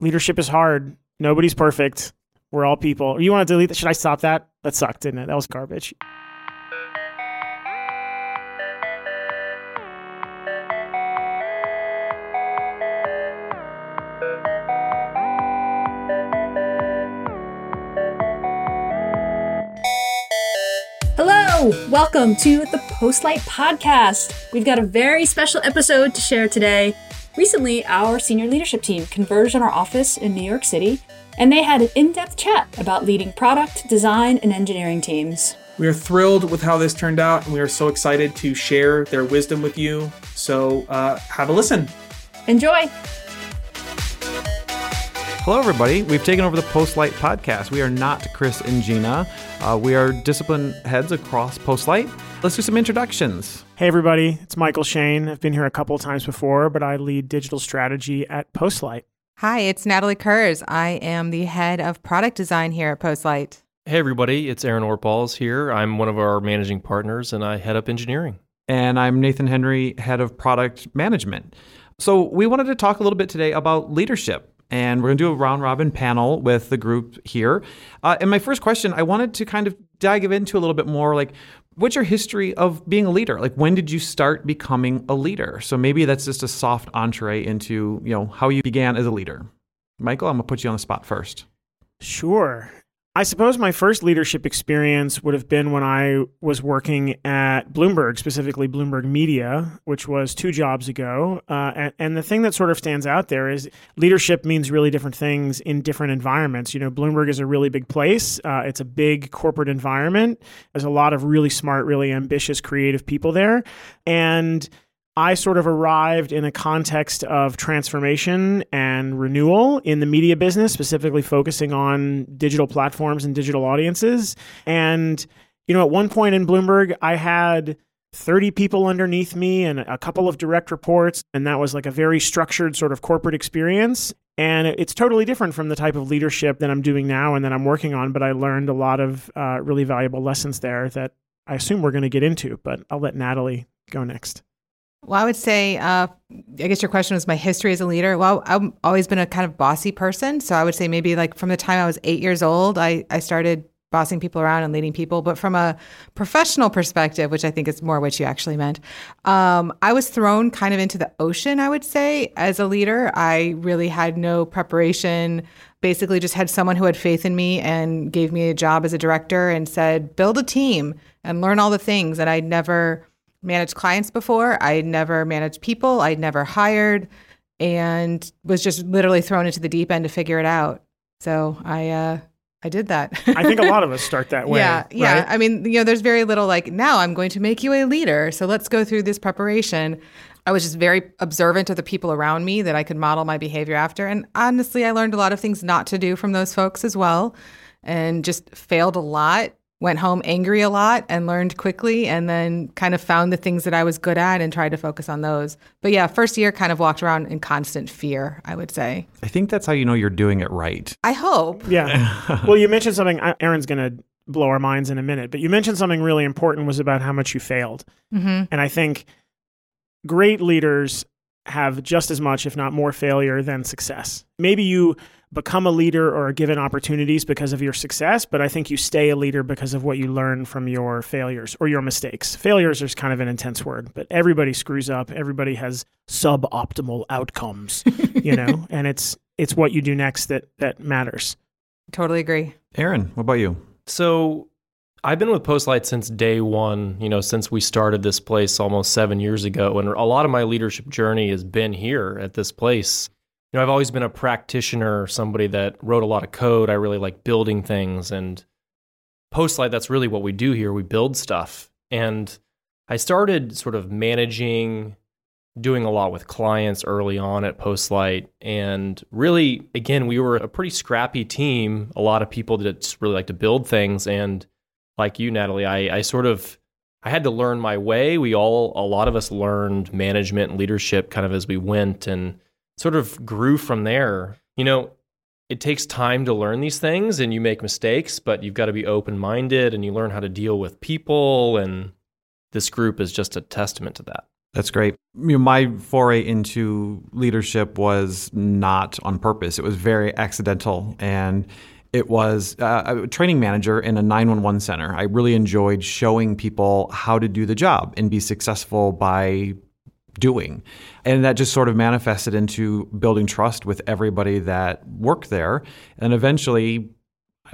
leadership is hard. Nobody's perfect. We're all people. You want to delete that? Should I stop that? That sucked, didn't it? That was garbage. Hello, welcome to the Postlight Podcast. We've got a very special episode to share today. Recently, our senior leadership team converged on our office in New York City, and they had an in depth chat about leading product, design, and engineering teams. We are thrilled with how this turned out, and we are so excited to share their wisdom with you. So, uh, have a listen. Enjoy! Hello, everybody. We've taken over the Postlight podcast. We are not Chris and Gina. Uh, we are discipline heads across Postlight. Let's do some introductions. Hey, everybody. It's Michael Shane. I've been here a couple of times before, but I lead digital strategy at Postlight. Hi, it's Natalie Kurz. I am the head of product design here at Postlight. Hey, everybody. It's Aaron Ortbals here. I'm one of our managing partners and I head up engineering. And I'm Nathan Henry, head of product management. So, we wanted to talk a little bit today about leadership and we're going to do a round robin panel with the group here. Uh, and my first question, I wanted to kind of dive into a little bit more like, what's your history of being a leader? Like, when did you start becoming a leader? So maybe that's just a soft entree into you know how you began as a leader. Michael, I'm gonna put you on the spot first. Sure. I suppose my first leadership experience would have been when I was working at Bloomberg, specifically Bloomberg Media, which was two jobs ago. Uh, and, and, the thing that sort of stands out there is leadership means really different things in different environments. You know, Bloomberg is a really big place, uh, it's a big corporate environment. There's a lot of really smart, really ambitious, creative people there. And I sort of arrived in a context of transformation and renewal in the media business, specifically focusing on digital platforms and digital audiences. And, you know, at one point in Bloomberg, I had 30 people underneath me and a couple of direct reports. And that was like a very structured sort of corporate experience. And it's totally different from the type of leadership that I'm doing now and that I'm working on. But I learned a lot of uh, really valuable lessons there that I assume we're going to get into. But I'll let Natalie go next. Well, I would say, uh, I guess your question was my history as a leader. Well, I've always been a kind of bossy person. So I would say maybe like from the time I was eight years old, I, I started bossing people around and leading people. But from a professional perspective, which I think is more what you actually meant, um, I was thrown kind of into the ocean, I would say, as a leader. I really had no preparation. Basically, just had someone who had faith in me and gave me a job as a director and said, build a team and learn all the things And I'd never managed clients before. I never managed people. I'd never hired and was just literally thrown into the deep end to figure it out. So I uh I did that. I think a lot of us start that way. Yeah, yeah. Right? I mean, you know, there's very little like now I'm going to make you a leader. So let's go through this preparation. I was just very observant of the people around me that I could model my behavior after. And honestly, I learned a lot of things not to do from those folks as well and just failed a lot went home angry a lot and learned quickly and then kind of found the things that I was good at and tried to focus on those. But yeah, first year kind of walked around in constant fear, I would say. I think that's how you know you're doing it right. I hope. Yeah. well, you mentioned something Aaron's going to blow our minds in a minute, but you mentioned something really important was about how much you failed. Mm-hmm. And I think great leaders have just as much if not more failure than success. Maybe you become a leader or are given opportunities because of your success, but I think you stay a leader because of what you learn from your failures or your mistakes. Failures is kind of an intense word, but everybody screws up. Everybody has suboptimal outcomes, you know, and it's it's what you do next that that matters. Totally agree. Aaron, what about you? So I've been with Postlight since day one, you know, since we started this place almost seven years ago. And a lot of my leadership journey has been here at this place you know, I've always been a practitioner, somebody that wrote a lot of code. I really like building things and Postlight, that's really what we do here. We build stuff. And I started sort of managing, doing a lot with clients early on at Postlight. And really, again, we were a pretty scrappy team. A lot of people that just really like to build things. And like you, Natalie, I, I sort of I had to learn my way. We all, a lot of us learned management and leadership kind of as we went. And sort of grew from there. You know, it takes time to learn these things and you make mistakes, but you've got to be open minded and you learn how to deal with people. And this group is just a testament to that. That's great. You know, my foray into leadership was not on purpose. It was very accidental and it was uh, a training manager in a 911 center. I really enjoyed showing people how to do the job and be successful by doing. And that just sort of manifested into building trust with everybody that worked there. And eventually,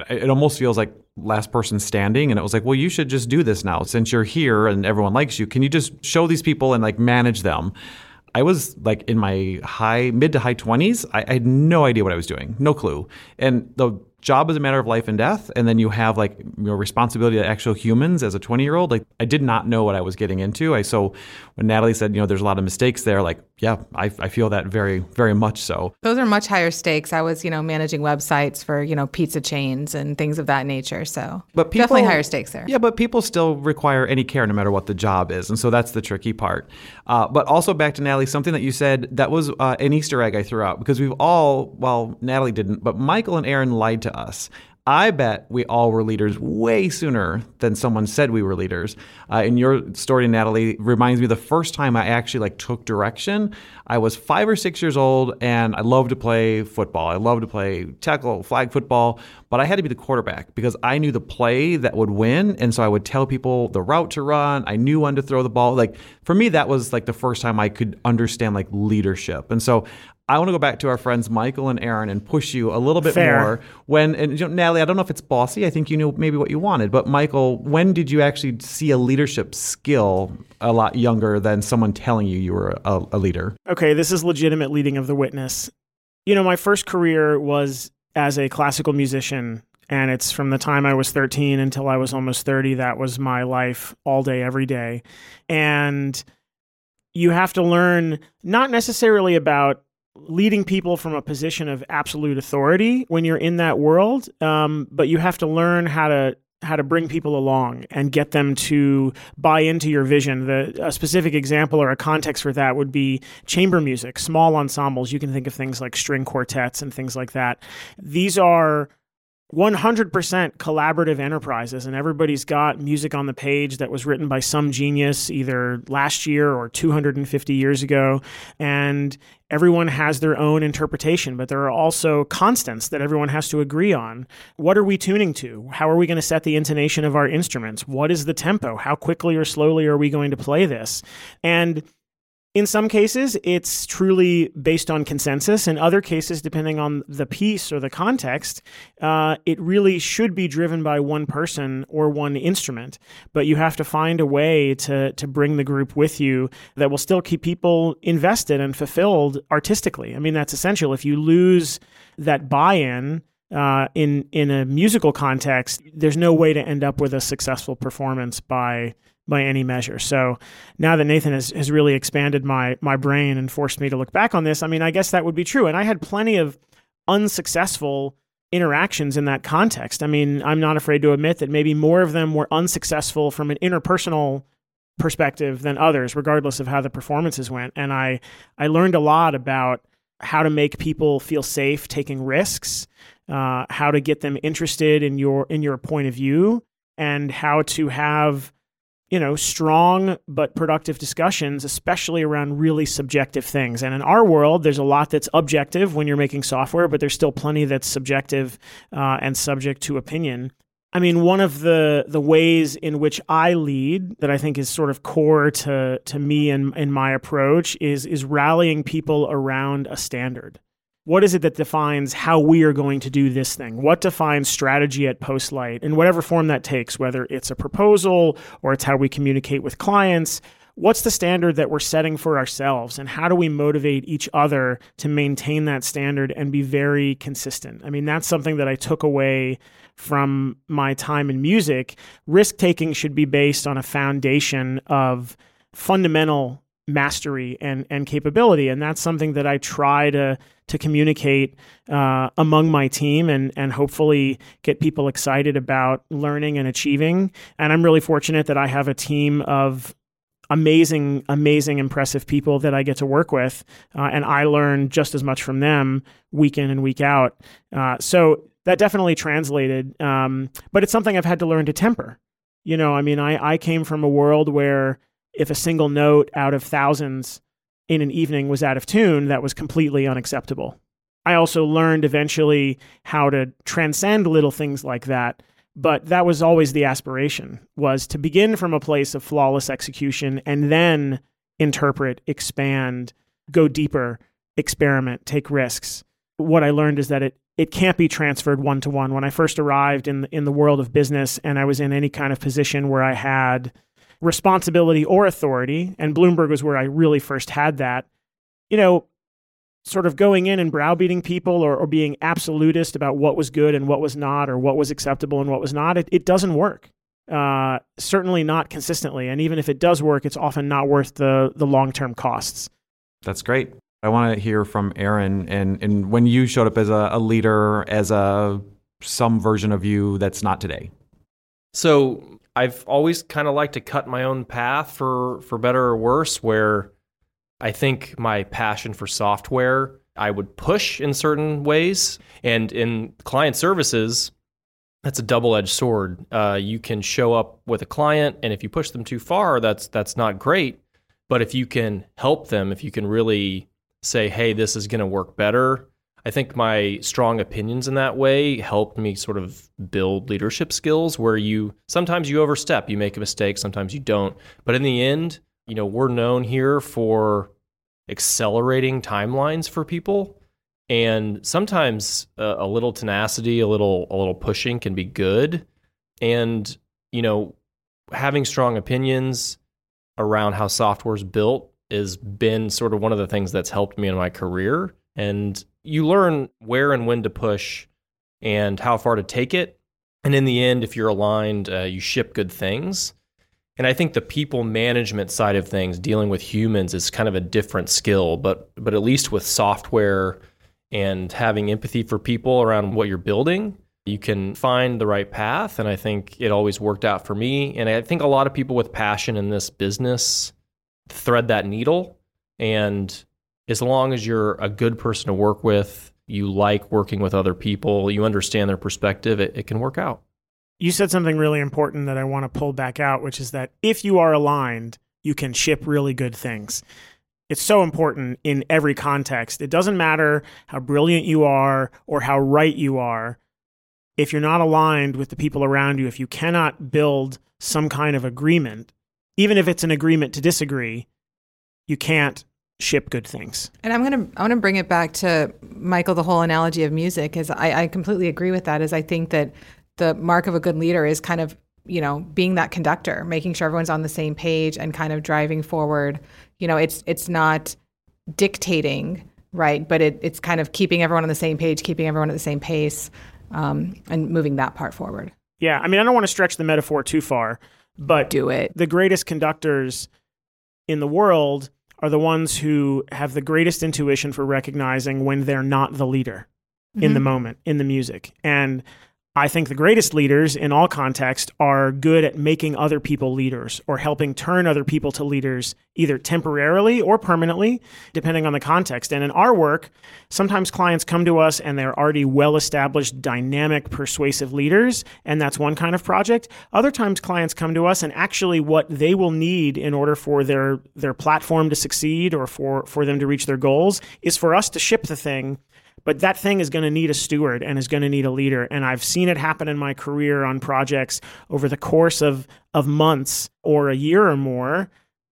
it almost feels like last person standing and it was like well you should just do this now. Since you're here and everyone likes you can you just show these people and like manage them? I was like in my high mid to high 20s I, I had no idea what i was doing. No clue. And the job is a matter of life and death and then you have like your responsibility to actual humans as a 20 year old like i did not know what i was getting into i so when natalie said you know there's a lot of mistakes there like yeah i, I feel that very very much so Those are much higher stakes. I was, you know, managing websites for, you know, pizza chains and things of that nature. So but people, definitely higher stakes there. Yeah, but people still require any care no matter what the job is. And so that's the tricky part. Uh, but also back to Natalie, something that you said that was uh, an Easter egg I threw out because we've all, well, Natalie didn't, but Michael and Aaron lied to us. I bet we all were leaders way sooner than someone said we were leaders. Uh, and your story, Natalie, reminds me the first time I actually like took direction. I was five or six years old, and I loved to play football. I loved to play tackle, flag football, but I had to be the quarterback because I knew the play that would win, and so I would tell people the route to run. I knew when to throw the ball. Like for me, that was like the first time I could understand like leadership, and so I want to go back to our friends Michael and Aaron and push you a little bit Fair. more. When and you know, Natalie, I don't know if it's bossy. I think you knew maybe what you wanted, but Michael, when did you actually see a leadership skill a lot younger than someone telling you you were a, a leader? okay, this is legitimate leading of the witness. You know, my first career was as a classical musician, and it's from the time I was 13 until I was almost 30. That was my life all day, every day. And you have to learn not necessarily about leading people from a position of absolute authority when you're in that world, um, but you have to learn how to how to bring people along and get them to buy into your vision. The a specific example or a context for that would be chamber music, small ensembles. You can think of things like string quartets and things like that. These are 100% collaborative enterprises, and everybody's got music on the page that was written by some genius either last year or 250 years ago. And everyone has their own interpretation, but there are also constants that everyone has to agree on. What are we tuning to? How are we going to set the intonation of our instruments? What is the tempo? How quickly or slowly are we going to play this? And in some cases, it's truly based on consensus. In other cases, depending on the piece or the context, uh, it really should be driven by one person or one instrument. But you have to find a way to to bring the group with you that will still keep people invested and fulfilled artistically. I mean, that's essential. If you lose that buy-in. Uh, in in a musical context, there's no way to end up with a successful performance by by any measure. So now that Nathan has, has really expanded my my brain and forced me to look back on this, I mean, I guess that would be true. And I had plenty of unsuccessful interactions in that context. I mean, I'm not afraid to admit that maybe more of them were unsuccessful from an interpersonal perspective than others, regardless of how the performances went. And I I learned a lot about how to make people feel safe taking risks, uh, how to get them interested in your in your point of view, and how to have you know, strong but productive discussions, especially around really subjective things. And in our world, there's a lot that's objective when you're making software, but there's still plenty that's subjective uh, and subject to opinion. I mean, one of the the ways in which I lead that I think is sort of core to to me and in my approach is is rallying people around a standard. What is it that defines how we are going to do this thing? What defines strategy at Postlight in whatever form that takes, whether it's a proposal or it's how we communicate with clients? What's the standard that we're setting for ourselves, and how do we motivate each other to maintain that standard and be very consistent? I mean, that's something that I took away from my time in music. Risk taking should be based on a foundation of fundamental mastery and and capability and that's something that I try to to communicate uh, among my team and and hopefully get people excited about learning and achieving. And I'm really fortunate that I have a team of amazing amazing impressive people that I get to work with uh, and I learn just as much from them week in and week out. Uh, so that definitely translated um, but it's something I've had to learn to temper. You know I mean I I came from a world where if a single note out of thousands in an evening was out of tune, that was completely unacceptable. I also learned eventually how to transcend little things like that, but that was always the aspiration was to begin from a place of flawless execution and then interpret, expand, go deeper, experiment, take risks. What I learned is that it it can't be transferred one to one. When I first arrived in in the world of business and I was in any kind of position where I had responsibility or authority, and Bloomberg was where I really first had that, you know, sort of going in and browbeating people or, or being absolutist about what was good and what was not, or what was acceptable and what was not, it, it doesn't work. Uh, certainly not consistently. And even if it does work, it's often not worth the, the long term costs. That's great. I want to hear from Aaron and, and when you showed up as a, a leader, as a some version of you that's not today. So I've always kind of liked to cut my own path for for better or worse. Where I think my passion for software I would push in certain ways, and in client services, that's a double edged sword. Uh, you can show up with a client, and if you push them too far, that's that's not great. But if you can help them, if you can really say, "Hey, this is going to work better," I think my strong opinions in that way helped me sort of build leadership skills where you sometimes you overstep, you make a mistake, sometimes you don't. But in the end, you know, we're known here for accelerating timelines for people. And sometimes a, little tenacity, a little a little pushing can be good. And, you know, having strong opinions around how software is built has been sort of one of the things that's helped me in my career. And you learn where and when to push and how far to take it. And in the end, if you're aligned, uh, you ship good things. And I think the people management side of things, dealing with humans, is kind of a different skill. But but at least with software and having empathy for people around what you're building, you can find the right path. And I think it always worked out for me. And I think a lot of people with passion in this business thread that needle. And as long as you're a good person to work with, you like working with other people, you understand their perspective, it, it can work out. You said something really important that I want to pull back out, which is that if you are aligned, you can ship really good things. It's so important in every context. It doesn't matter how brilliant you are or how right you are. If you're not aligned with the people around you, if you cannot build some kind of agreement, even if it's an agreement to disagree, you can't ship good things. And I'm gonna I want to bring it back to Michael. The whole analogy of music is I, I completely agree with that. Is I think that the mark of a good leader is kind of you know being that conductor, making sure everyone's on the same page and kind of driving forward. You know, it's it's not dictating right, but it, it's kind of keeping everyone on the same page, keeping everyone at the same pace, um, and moving that part forward. Yeah, I mean, I don't want to stretch the metaphor too far, but do it. The greatest conductors in the world are the ones who have the greatest intuition for recognizing when they're not the leader mm-hmm. in the moment, in the music. And I think the greatest leaders in all context are good at making other people leaders or helping turn other people to leaders either temporarily or permanently, depending on the context. And in our work, sometimes clients come to us and they're already well established, dynamic, persuasive leaders, and that's one kind of project. Other times clients come to us and actually what they will need in order for their their platform to succeed or for, for them to reach their goals is for us to ship the thing but that thing is going to need a steward and is going to need a leader. And I've seen it happen in my career on projects over the course of, of months or a year or more.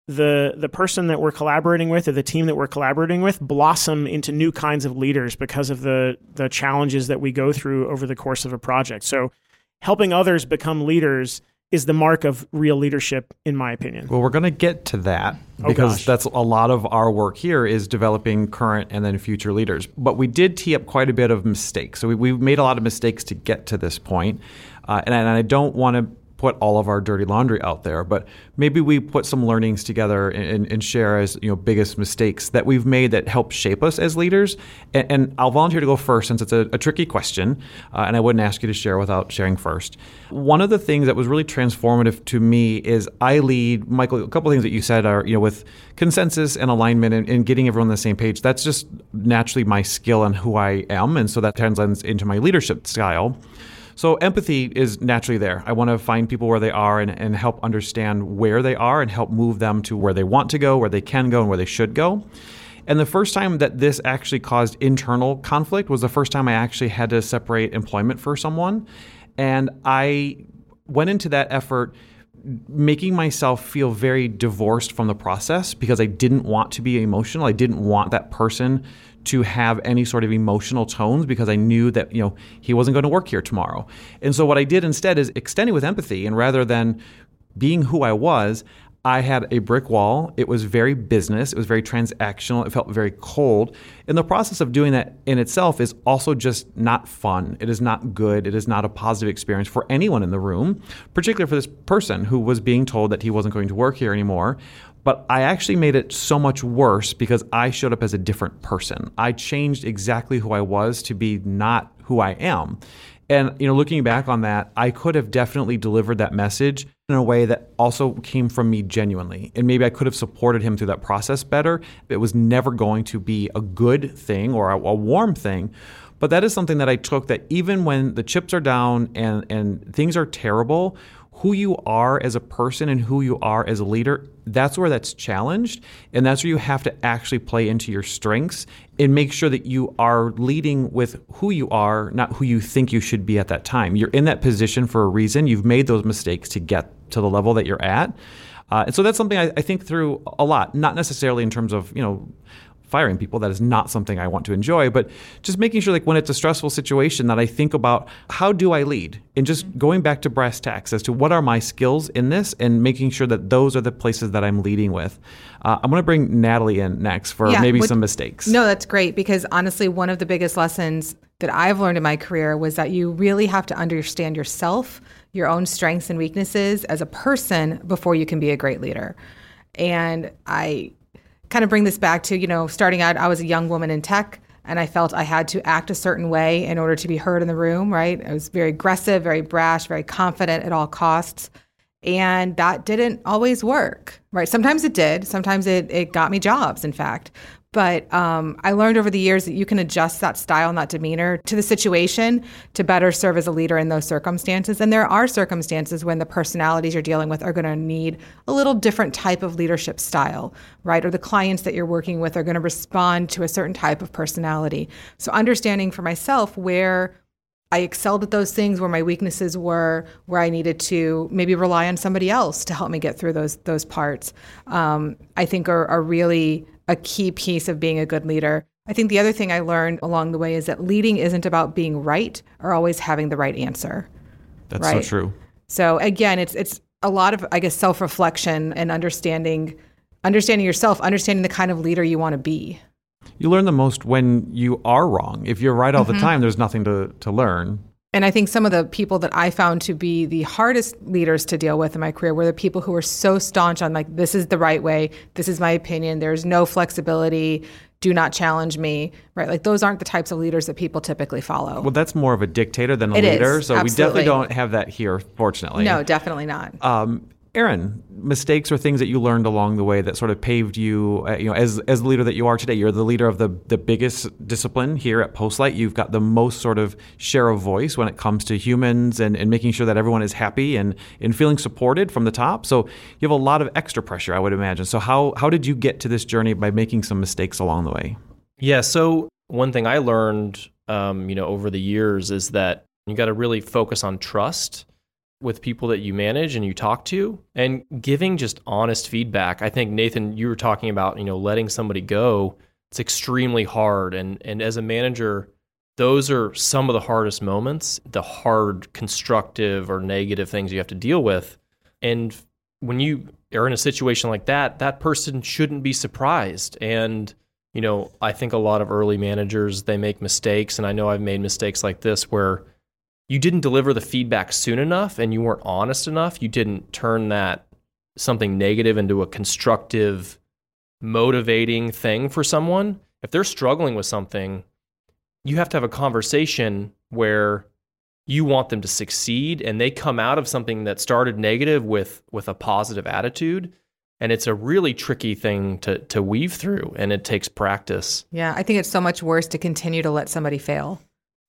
The, the person that we're collaborating with or the team that we're collaborating with blossom into new kinds of leaders because of the, the challenges that we go through over the course of a project. So helping others become leaders is the mark of real leadership, in my opinion. Well, we're going to get to that oh, because oh that's a lot of our work here is developing current and then future leaders. But we did tee up quite a bit of mistakes. So we, have made a lot of mistakes to get to this point. Uh, and, and I don't want to put all of our dirty laundry out there, but maybe we put some learnings together and, and share as you know biggest mistakes that we've made that help shape us as leaders. And, and I'll volunteer to go first since it's a, a tricky question, uh, and I wouldn't ask you to share without sharing first. One of the things that was really transformative to me is I lead Michael. A couple of things that you said are you know with consensus and alignment and, and getting everyone on the same page. That's just naturally my skill and who I am, and so that translates into my leadership style. So empathy is naturally there. I want to find people where they are and, and help understand where they are and help move them to where they want to go, where they can go, and where they should go. And the first time that this actually caused internal conflict was the first time I actually had to separate employment for someone. And I went into that effort making myself feel very divorced from the process because I didn't want to be emotional. I didn't want that person to have any sort of emotional tones because I knew that, you know, he wasn't going to work here tomorrow. And so what I did instead is extending with empathy and rather than being who I was, I had a brick wall. It was very business. It was very transactional. It felt very cold. And the process of doing that in itself is also just not fun. It is not good. It is not a positive experience for anyone in the room, particularly for this person who was being told that he wasn't going to work here anymore. But I actually made it so much worse because I showed up as a different person. I changed exactly who I was to be not who I am. And you know, looking back on that, I could have definitely delivered that message in a way that also came from me genuinely. And maybe I could have supported him through that process better. It was never going to be a good thing or a, a warm thing. But that is something that I took that even when the chips are down and, and things are terrible, who you are as a person and who you are as a leader, that's where that's challenged. And that's where you have to actually play into your strengths and make sure that you are leading with who you are, not who you think you should be at that time. You're in that position for a reason. You've made those mistakes to get to the level that you're at. Uh, and so that's something I, I, think through a lot, not necessarily in terms of, you know, firing people. That is not something I want to enjoy, but just making sure like when it's a stressful situation that I think about how do I lead and just going back to brass tacks as to what are my skills in this and making sure that those are the places that I'm leading with. Uh, I'm going to bring Natalie in next for yeah, maybe some mistakes. No, that's great because honestly, one of the biggest lessons that I've learned in my career was that you really have to understand yourself, your own strengths and weaknesses as a person before you can be a great leader. And I kind of bring this back to, you know, starting out, I was a young woman in tech and I felt I had to act a certain way in order to be heard in the room, right? I was very aggressive, very brash, very confident at all costs. And that didn't always work, right? Sometimes it did. Sometimes it, it got me jobs, in fact. But um, I learned over the years that you can adjust that style and that demeanor to the situation to better serve as a leader in those circumstances. And there are circumstances when the personalities you're dealing with are going to need a little different type of leadership style, right? Or the clients that you're working with are going to respond to a certain type of personality. So understanding for myself where I excelled at those things where my weaknesses were, where I needed to maybe rely on somebody else to help me get through those those parts. Um, I think are, are really a key piece of being a good leader. I think the other thing I learned along the way is that leading isn't about being right or always having the right answer. That's right? so true. So again, it's it's a lot of I guess self-reflection and understanding understanding yourself, understanding the kind of leader you want to be. You learn the most when you are wrong. If you're right all mm-hmm. the time, there's nothing to, to learn. And I think some of the people that I found to be the hardest leaders to deal with in my career were the people who were so staunch on like this is the right way, this is my opinion, there's no flexibility, do not challenge me, right? Like those aren't the types of leaders that people typically follow. Well, that's more of a dictator than a it leader, is, so absolutely. we definitely don't have that here, fortunately. No, definitely not. Um, Aaron, mistakes or things that you learned along the way that sort of paved you, uh, you know, as as the leader that you are today. You're the leader of the the biggest discipline here at Postlight. You've got the most sort of share of voice when it comes to humans and, and making sure that everyone is happy and and feeling supported from the top. So you have a lot of extra pressure, I would imagine. So how how did you get to this journey by making some mistakes along the way? Yeah. So one thing I learned, um, you know, over the years is that you got to really focus on trust with people that you manage and you talk to and giving just honest feedback. I think Nathan you were talking about, you know, letting somebody go. It's extremely hard and and as a manager those are some of the hardest moments, the hard constructive or negative things you have to deal with. And when you are in a situation like that, that person shouldn't be surprised. And you know, I think a lot of early managers they make mistakes and I know I've made mistakes like this where you didn't deliver the feedback soon enough and you weren't honest enough. You didn't turn that something negative into a constructive, motivating thing for someone. If they're struggling with something, you have to have a conversation where you want them to succeed and they come out of something that started negative with with a positive attitude and it's a really tricky thing to to weave through and it takes practice yeah i think it's so much worse to continue to let somebody fail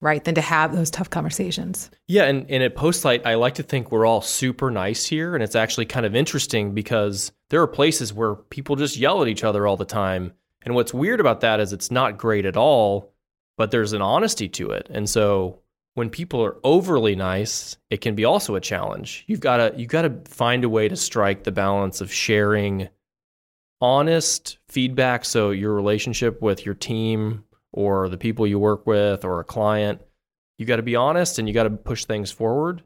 right, than to have those tough conversations. Yeah, and, and at Postlight, I like to think we're all super nice here. And it's actually kind of interesting because there are places where people just yell at each other all the time. And what's weird about that is it's not great at all, but there's an honesty to it. And so when people are overly nice, it can be also a challenge. You've got to you've got to find a way to strike the balance of sharing honest feedback so your relationship with your team or the people you work with or a client, you got to be honest and you got to push things forward.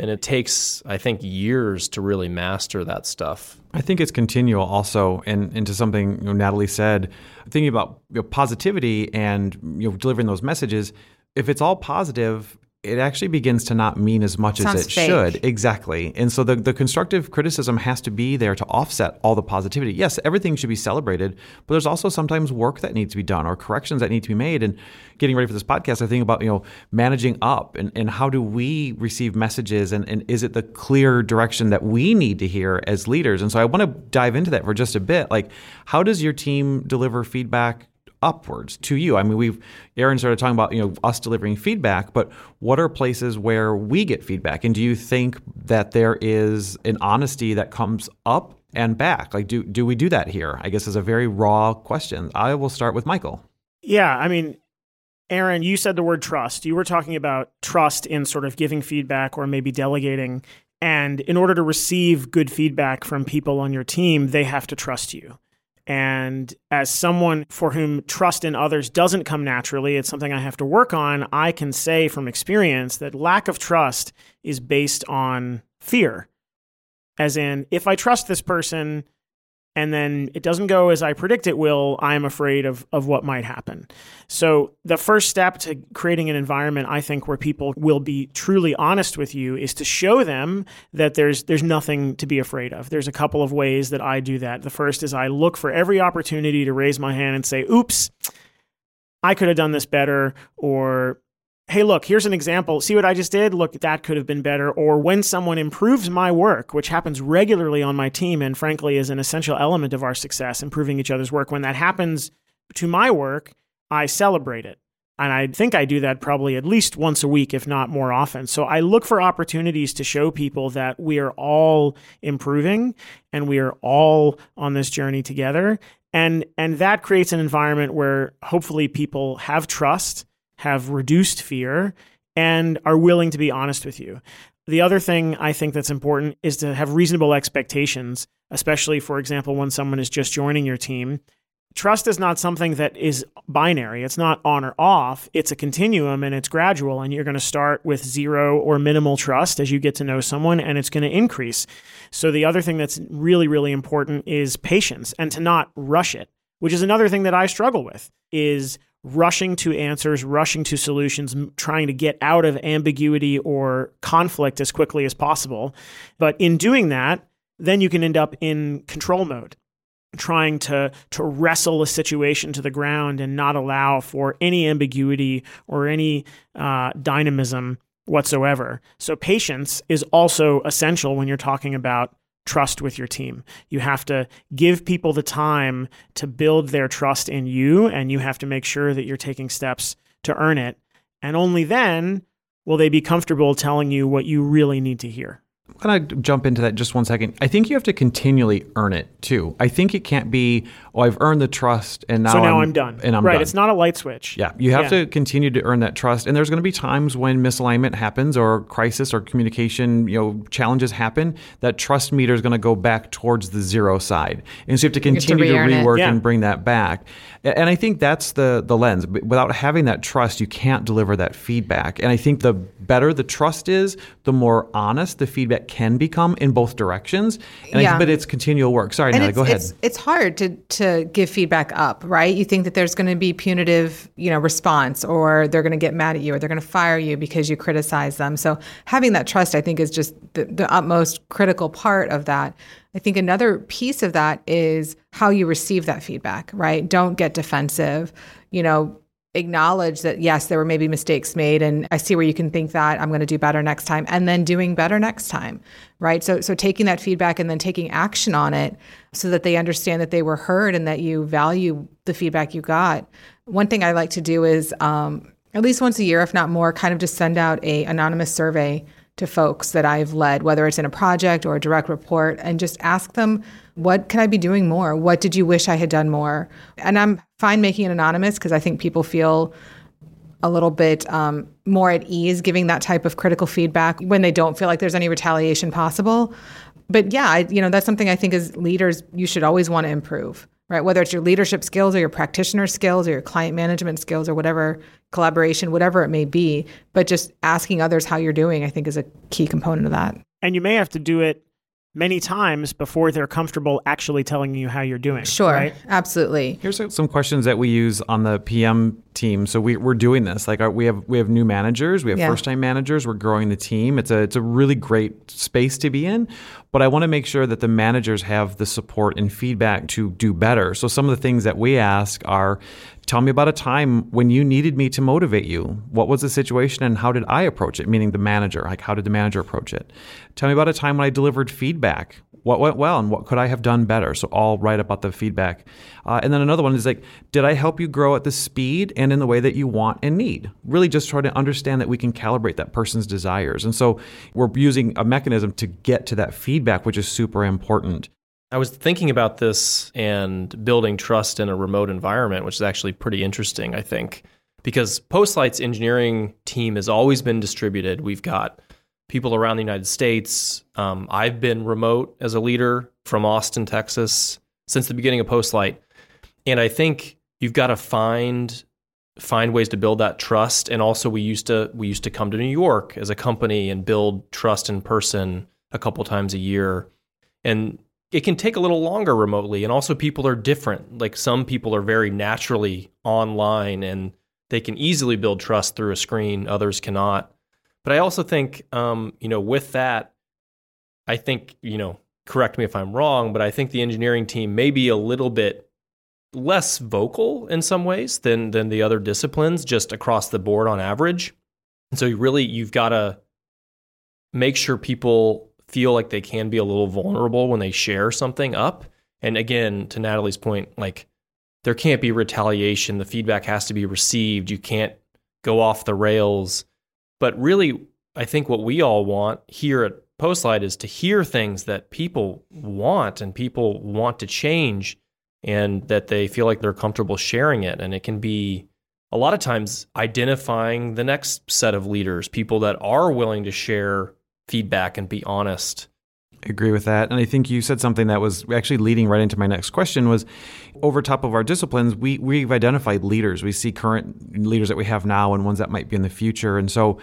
And it takes, I think, years to really master that stuff. I think it's continual also, and into something you know, Natalie said, thinking about you know, positivity and you know, delivering those messages. If it's all positive, it actually begins to not mean as much Sounds as it fake. should. Exactly. And so the, the constructive criticism has to be there to offset all the positivity. Yes, everything should be celebrated, but there's also sometimes work that needs to be done or corrections that need to be made. And getting ready for this podcast, I think about, you know, managing up and, and how do we receive messages and, and is it the clear direction that we need to hear as leaders? And so I want to dive into that for just a bit. Like, how does your team deliver feedback upwards to you. I mean, we've Aaron started talking about you know us delivering feedback, but what are places where we get feedback? And do you think that there is an honesty that comes up and back? Like, do do we do that here? I guess is a very raw question. I will start with Michael. Yeah, I mean, Aaron, you said the word trust. You were talking about trust in sort of giving feedback or maybe delegating. And in order to receive good feedback from people on your team, they have to trust you. And as someone for whom trust in others doesn't come naturally, it's something I have to work on. I can say from experience that lack of trust is based on fear. As in, if I trust this person and then it doesn't go as I predict it will, I'm afraid of, of what might happen. So, the first step to creating an environment, I think, where people will be truly honest with you is to show them that there's, there's nothing to be afraid of. There's a couple of ways that I do that. The first is I look for every opportunity to raise my hand and say, oops, I could have done this better, or hey, look, here's an example. See what I just did? Look, that could have been better. Or when someone improves my work, which happens regularly on my team and frankly is an essential element of our success, improving each other's work, when that happens to my work, I celebrate it. And I think I do that probably at least once a week, if not more often. So I look for opportunities to show people that we are all improving and we are all on this journey together. And, and that creates an environment where hopefully people have trust have reduced fear and are willing to be honest with you. The other thing I think that's important is to have reasonable expectations, especially, for example, when someone is just joining your team. Trust is not something that is binary. It's not on or off. It's a continuum and it's gradual. And you're going to start with zero or minimal trust as you get to know someone, and it's going to increase. So, the other thing that's really, really important is patience and to not rush it, which is another thing that I struggle with is rushing to answers, rushing to solutions, trying to get out of ambiguity or conflict as quickly as possible. But in doing that, then you can end up in control mode trying to to wrestle a situation to the ground and not allow for any ambiguity or any uh, dynamism whatsoever. So patience is also essential when you're talking about trust with your team. You have to give people the time to build their trust in you, and you have to make sure that you're taking steps to earn it. And only then will they be comfortable telling you what you really need to hear. I'm going to jump into that just one second. I think you have to continually earn it too. I think it can't be, oh, I've earned the trust and now, so now I'm, I'm, done. And I'm right. done. It's not a light switch. Yeah, you have Yeah. to continue to earn that trust, and there's going to be times when misalignment happens, or crisis, or communication, you know, challenges happen. That trust meter is going to go back towards the zero side, and so you have to have to continue to, rework Yeah. and bring that back. And I think that's the the lens. Without having that trust, you can't deliver that feedback. And I think the better the trust is, the more honest the feedback can become in both directions. And I, but it's continual work. Sorry, and Natalie, go ahead. It's, it's hard to to give feedback up, right? You think that there's going to be punitive, you know, response, or they're going to get mad at you, or they're going to fire you because you criticize them. So having that trust, I think, is just the, the utmost critical part of that. I think another piece of that is how you receive that feedback, right? Don't get defensive. You know, acknowledge that yes there were maybe mistakes made and i see where you can think that i'm going to do better next time and then doing better next time right? So so taking that feedback and then taking action on it so that they understand that they were heard and that you value the feedback you got. One thing i like to do is um, at least once a year, if not more, kind of just send out a anonymous survey to folks that I've led, whether it's in a project or a direct report, and just ask them, what can I be doing more? What did you wish I had done more? And I'm fine making it anonymous because I think people feel a little bit um, more at ease giving that type of critical feedback when they don't feel like there's any retaliation possible. But yeah, I, you know, that's something I think as leaders you should always want to improve, right? Whether it's your leadership skills or your practitioner skills or your client management skills or whatever collaboration, whatever it may be. But just asking others how you're doing, I think, is a key component of that. And you may have to do it many times before they're comfortable actually telling you how you're doing. Sure, right? absolutely. Here's uh, some questions that we use on the PM team. So we, we're doing this. Like our, we have we have new managers, we have Yeah. first time managers. We're growing the team. It's a it's a really great space to be in. But I want to make sure that the managers have the support and feedback to do better. So some of the things that we ask are, tell me about a time when you needed me to motivate you. What was the situation and how did I approach it? Meaning the manager. Like how did the manager approach it? Tell me about a time when I delivered feedback what went well and what could I have done better? So all write about the feedback. Uh, and then another one is like, did I help you grow at the speed and in the way that you want and need? Really just try to understand that we can calibrate that person's desires. And so we're using a mechanism to get to that feedback, which is super important. I was thinking about this and building trust in a remote environment, which is actually pretty interesting, I think, because Postlight's engineering team has always been distributed. We've got people around the United States. Um, I've been remote as a leader from Austin, Texas, since the beginning of Postlight, and I think you've got to find find ways to build that trust. And also, we used to we used to come to New York as a company and build trust in person a couple times a year, and it can take a little longer remotely and also people are different. Like some people are very naturally online and they can easily build trust through a screen others cannot. But i also think um, you know with that i think you know correct me if i'm wrong but i think the engineering team may be a little bit less vocal in some ways than than the other disciplines just across the board on average. And so you really you've got to make sure people feel like they can be a little vulnerable when they share something up. And again, to Natalie's point, like there can't be retaliation. The feedback has to be received. You can't go off the rails. But really, I think what we all want here at Postlight is to hear things that people want and people want to change and that they feel like they're comfortable sharing it. And it can be a lot of times identifying the next set of leaders, people that are willing to share feedback and be honest. I agree with that. And I think you said something that was actually leading right into my next question was over top of our disciplines, we, we've identified leaders. We see current leaders that we have now and ones that might be in the future. And so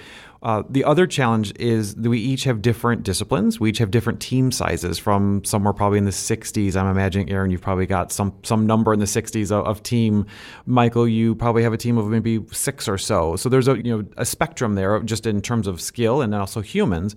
uh, the other challenge is that we each have different disciplines. We each have different team sizes from somewhere probably in the 60s. I'm imagining, Aaron, you've probably got some, some number in the 60s of, of team. Michael, you probably have a team of maybe six or so. So there's a, you know, a spectrum there just in terms of skill and also humans.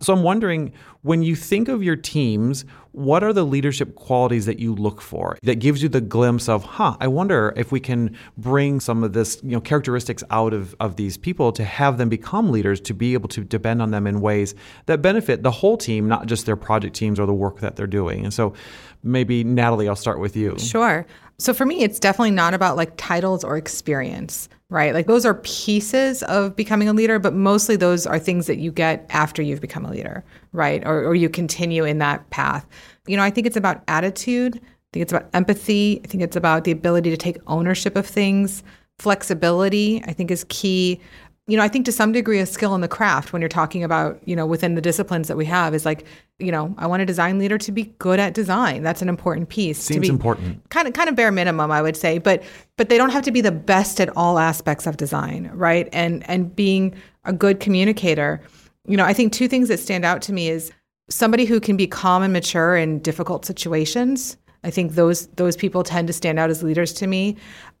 So I'm wondering when you think of your teams, what are the leadership qualities that you look for that gives you the glimpse of, huh, I wonder if we can bring some of this, you know, characteristics out of, of these people to have them become leaders, to be able to depend on them in ways that benefit the whole team, not just their project teams or the work that they're doing. And so maybe Natalie, I'll start with you. Sure. So for me, it's definitely not about like titles or experience, right? Like those are pieces of becoming a leader, but mostly those are things that you get after you've become a leader, right? Or, or you continue in that path. You know, I think it's about attitude. I think it's about empathy. I think it's about the ability to take ownership of things. Flexibility, I think, is key you know, I think to some degree a skill in the craft when you're talking about, you know, within the disciplines that we have is like, you know, I want a design leader to be good at design. That's an important piece. to Seems be important. Kind of kind of bare minimum, I would say, but but they don't have to be the best at all aspects of design, right? And and being a good communicator. You know, I think two things that stand out to me is somebody who can be calm and mature in difficult situations. I think those those people tend to stand out as leaders to me,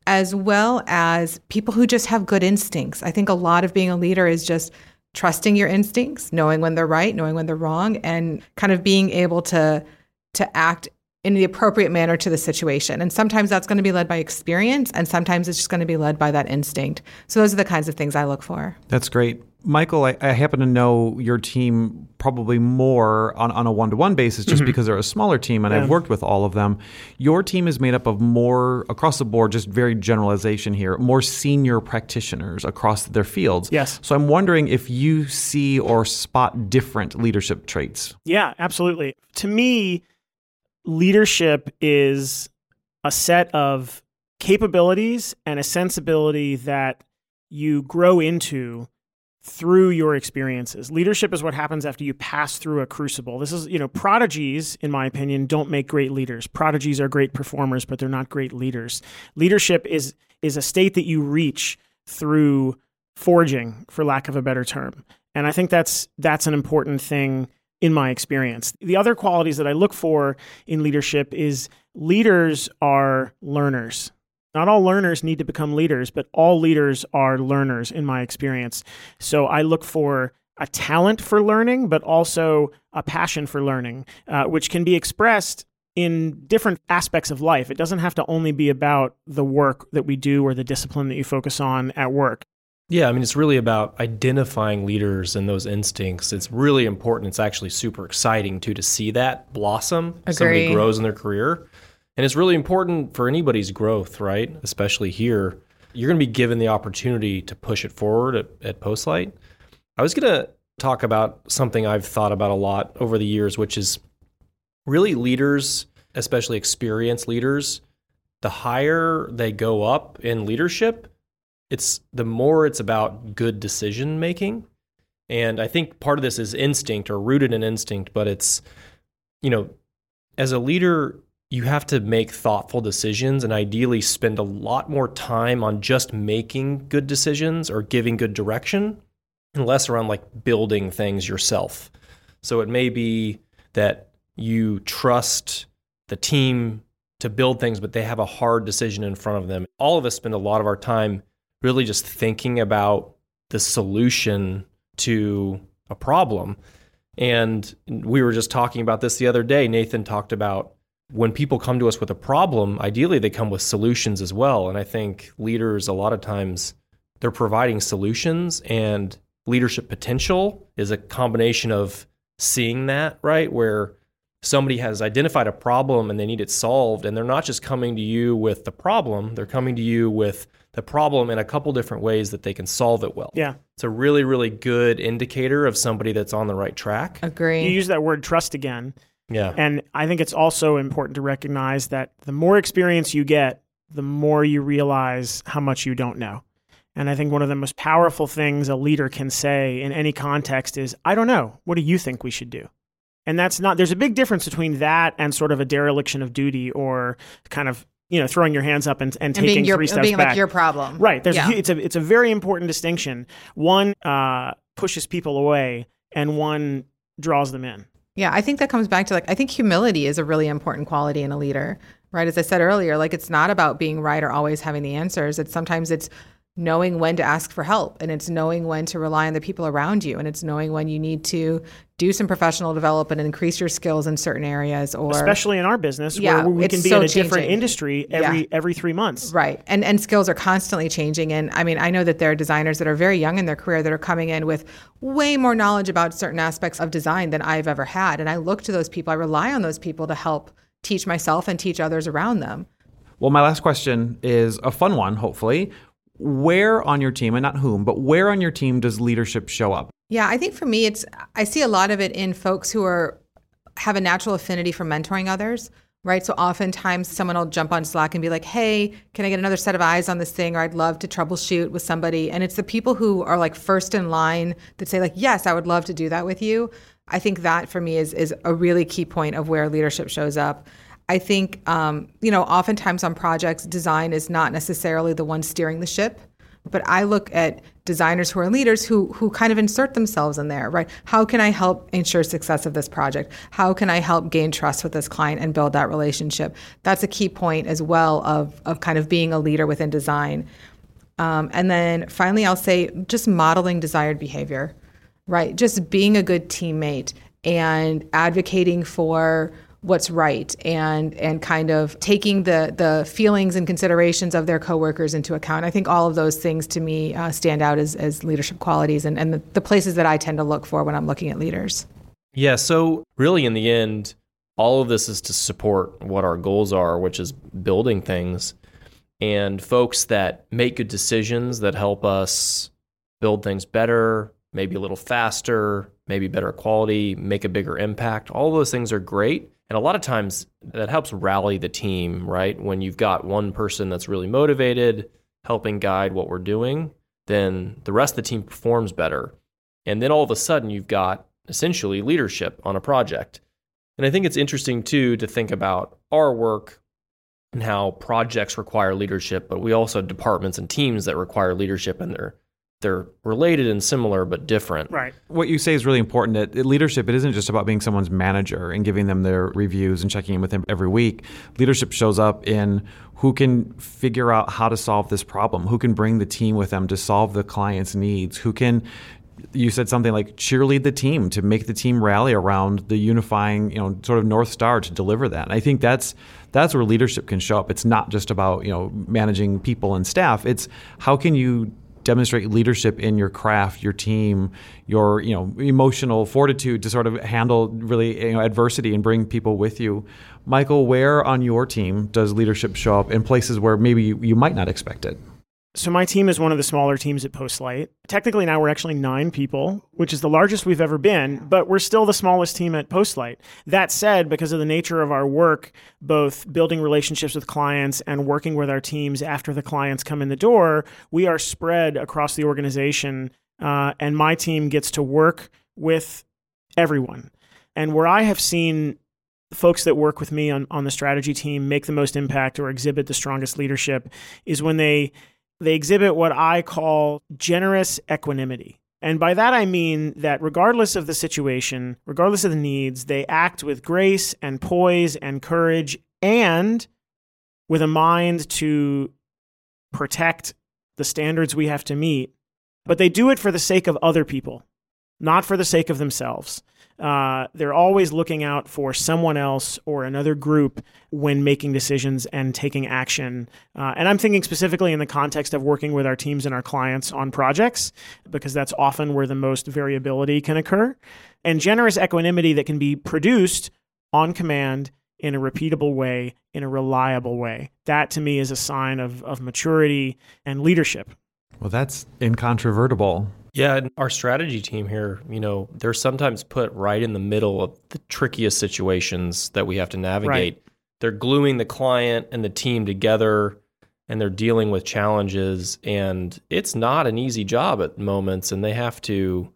as well as people who just have good instincts. I think a lot of being a leader is just trusting your instincts, knowing when they're right, knowing when they're wrong, and kind of being able to to act in the appropriate manner to the situation. And sometimes that's going to be led by experience, and sometimes it's just going to be led by that instinct. So those are the kinds of things I look for. That's great. Michael, I, I, happen to know your team probably more on, on a one to one basis just mm-hmm. because they're a smaller team and yeah. I've worked with all of them. Your team is made up of more, across the board, just very generalization here, more senior practitioners across their fields. Yes. So I'm wondering if you see or spot different leadership traits. Yeah, absolutely. To me, leadership is a set of capabilities and a sensibility that you grow into through your experiences. Leadership is what happens after you pass through a crucible. This is, you know, prodigies, in my opinion, don't make great leaders. Prodigies are great performers, but they're not great leaders. Leadership is is a state that you reach through forging, for lack of a better term. And I think that's that's an important thing in my experience. The other qualities that I look for in leadership is leaders are learners. Not all learners need to become leaders, but all leaders are learners in my experience. So I look for a talent for learning, but also a passion for learning, uh, which can be expressed in different aspects of life. It doesn't have to only be about the work that we do or the discipline that you focus on at work. Yeah, I mean, it's really about identifying leaders and those instincts. It's really important. It's actually super exciting too to see that blossom. Agree. Somebody grows in their career. And it's really important for anybody's growth, right? Especially here. You're going to be given the opportunity to push it forward at, at Postlight. I was going to talk about something I've thought about a lot over the years, which is really leaders, especially experienced leaders, the higher they go up in leadership, it's the more it's about good decision making. And I think part of this is instinct or rooted in instinct, but it's, you know, as a leader, you have to make thoughtful decisions and ideally spend a lot more time on just making good decisions or giving good direction and less around like building things yourself. So it may be that you trust the team to build things, but they have a hard decision in front of them. All of us spend a lot of our time really just thinking about the solution to a problem. And we were just talking about this the other day. Nathan talked about when people come to us with a problem, ideally they come with solutions as well. And I think leaders, a lot of times, they're providing solutions, and leadership potential is a combination of seeing that, right? Where somebody has identified a problem and they need it solved, and they're not just coming to you with the problem, they're coming to you with the problem in a couple different ways that they can solve it well. Yeah. It's a really, really good indicator of somebody that's on the right track. Agree. You use that word trust again. Yeah. And I think it's also important to recognize that the more experience you get, the more you realize how much you don't know. And I think one of the most powerful things a leader can say in any context is, I don't know. What do you think we should do? And that's not, there's a big difference between that and sort of a dereliction of duty or kind of you know throwing your hands up and, and, and taking your, three steps being back. like your problem right there's yeah. a, it's a it's a very important distinction one uh, pushes people away and one draws them in yeah, I think that comes back to like I think humility is a really important quality in a leader, right? As I said earlier, like it's not about being right or always having the answers. It's sometimes it's knowing when to ask for help and it's knowing when to rely on the people around you and it's knowing when you need to do some professional development and increase your skills in certain areas or especially in our business yeah, where we can be so in a changing. different industry every yeah. every 3 months. Right. And and skills are constantly changing and I mean I know that there are designers that are very young in their career that are coming in with way more knowledge about certain aspects of design than I've ever had and I look to those people I rely on those people to help teach myself and teach others around them. Well, my last question is a fun one, hopefully where on your team, and not whom, but where on your team does leadership show up? Yeah, I think for me, it's I see a lot of it in folks who are have a natural affinity for mentoring others. Right. So oftentimes someone will jump on Slack and be like, hey, can I get another set of eyes on this thing? Or I'd love to troubleshoot with somebody. And it's the people who are like first in line that say, like, yes, I would love to do that with you. I think that for me is is a really key point of where leadership shows up. I think, um, you know, oftentimes on projects, design is not necessarily the one steering the ship. But I look at designers who are leaders who who kind of insert themselves in there, right? How can I help ensure success of this project? How can I help gain trust with this client and build that relationship? That's a key point as well of of kind of being a leader within design. Um, and then finally, I'll say just modeling desired behavior, right? Just being a good teammate and advocating for what's right and and kind of taking the the feelings and considerations of their coworkers into account. I think all of those things to me uh, stand out as, as leadership qualities and, and the, the places that I tend to look for when I'm looking at leaders. Yeah, so really in the end, all of this is to support what our goals are, which is building things and folks that make good decisions that help us build things better, maybe a little faster, maybe better quality, make a bigger impact. All those things are great. And a lot of times that helps rally the team, right? When you've got one person that's really motivated, helping guide what we're doing, then the rest of the team performs better. And then all of a sudden you've got essentially leadership on a project. And I think it's interesting too to think about our work and how projects require leadership, but we also have departments and teams that require leadership and they're they're related and similar but different. Right. What you say is really important. That leadership, it isn't just about being someone's manager and giving them their reviews and checking in with them every week. Leadership shows up in who can figure out how to solve this problem, who can bring the team with them to solve the client's needs, who can you said something like cheerlead the team to make the team rally around the unifying, you know, sort of north star to deliver that. And I think that's that's where leadership can show up. It's not just about you know managing people and staff. It's how can you demonstrate leadership in your craft, your team, your you know emotional fortitude to sort of handle really you know, adversity and bring people with you. Michael, where on your team does leadership show up in places where maybe you, you might not expect it? So my team is one of the smaller teams at Postlight. Technically now we're actually 9 people, which is the largest we've ever been, but we're still the smallest team at Postlight. That said, because of the nature of our work, both building relationships with clients and working with our teams after the clients come in the door, we are spread across the organization uh, and my team gets to work with everyone. And where I have seen folks that work with me on, on the strategy team make the most impact or exhibit the strongest leadership is when they they exhibit what I call generous equanimity. And by that I mean that regardless of the situation, regardless of the needs, they act with grace and poise and courage and with a mind to protect the standards we have to meet. But they do it for the sake of other people, not for the sake of themselves. Uh, they're always looking out for someone else or another group when making decisions and taking action. Uh, and I'm thinking specifically in the context of working with our teams and our clients on projects, because that's often where the most variability can occur. And generous equanimity that can be produced on command in a repeatable way, in a reliable way. That to me is a sign of, of maturity and leadership. Well, that's incontrovertible. Yeah, and our strategy team here, you know, they're sometimes put right in the middle of the trickiest situations that we have to navigate. Right. They're gluing the client and the team together and they're dealing with challenges and it's not an easy job at moments and they have to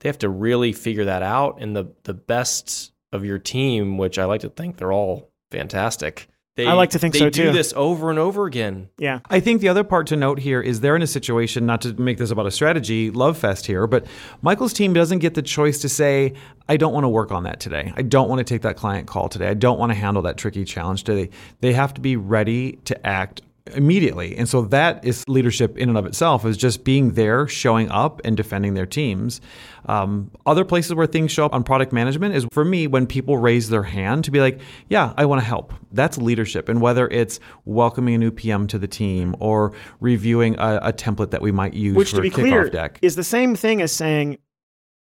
they have to really figure that out and the the best of your team, which I like to think they're all fantastic. They, I like to think they so, do this over and over again. Yeah. I think the other part to note here is they're in a situation, not to make this about a strategy love fest here, but Michael's team doesn't get the choice to say, I don't want to work on that today. I don't want to take that client call today. I don't want to handle that tricky challenge today. They have to be ready to act immediately. And so that is leadership in and of itself is just being there, showing up and defending their teams. Um, other places where things show up on product management is for me when people raise their hand to be like, yeah, I want to help. That's leadership. And whether it's welcoming a new PM to the team or reviewing a, a template that we might use Which, for to be a kickoff clear, deck. is the same thing as saying,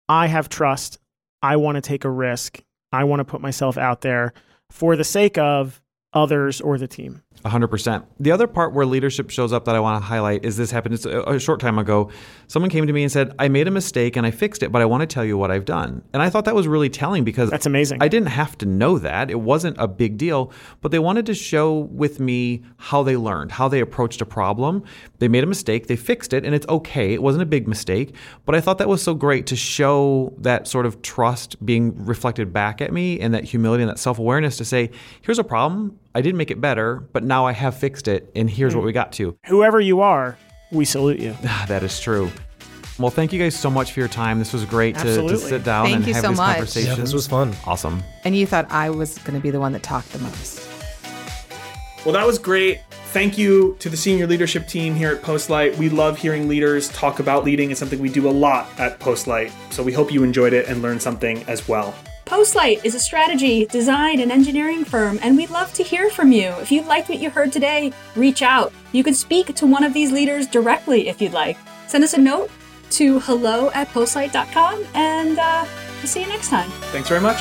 I have trust. I want to take a risk. I want to put myself out there for the sake of others or the team. 100%. The other part where leadership shows up that I want to highlight is this happened a, short time ago. Someone came to me and said, I made a mistake and I fixed it, but I want to tell you what I've done. And I thought that was really telling because That's amazing. I didn't have to know that. It wasn't a big deal, but they wanted to show with me how they learned, how they approached a problem. They made a mistake, they fixed it, and it's okay. It wasn't a big mistake, but I thought that was so great to show that sort of trust being reflected back at me and that humility and that self awareness to say, here's a problem. I didn't make it better, but now I have fixed it, and here's what we got to. Whoever you are, we salute you. that is true. Well, thank you guys so much for your time. This was great to, to sit down Thank and you have so these much. conversations. Yeah, this was fun. awesome. And you thought I was going to be the one that talked the most. Well, that was great. Thank you to the senior leadership team here at Postlight. We love hearing leaders talk about leading. It's something we do a lot at Postlight. So we hope you enjoyed it and learned something as well. Postlight is a strategy, design, and engineering firm, and we'd love to hear from you. If you liked what you heard today, reach out. You can speak to one of these leaders directly if you'd like. Send us a note to hello at postlight.com, and uh, we'll see you next time. Thanks very much.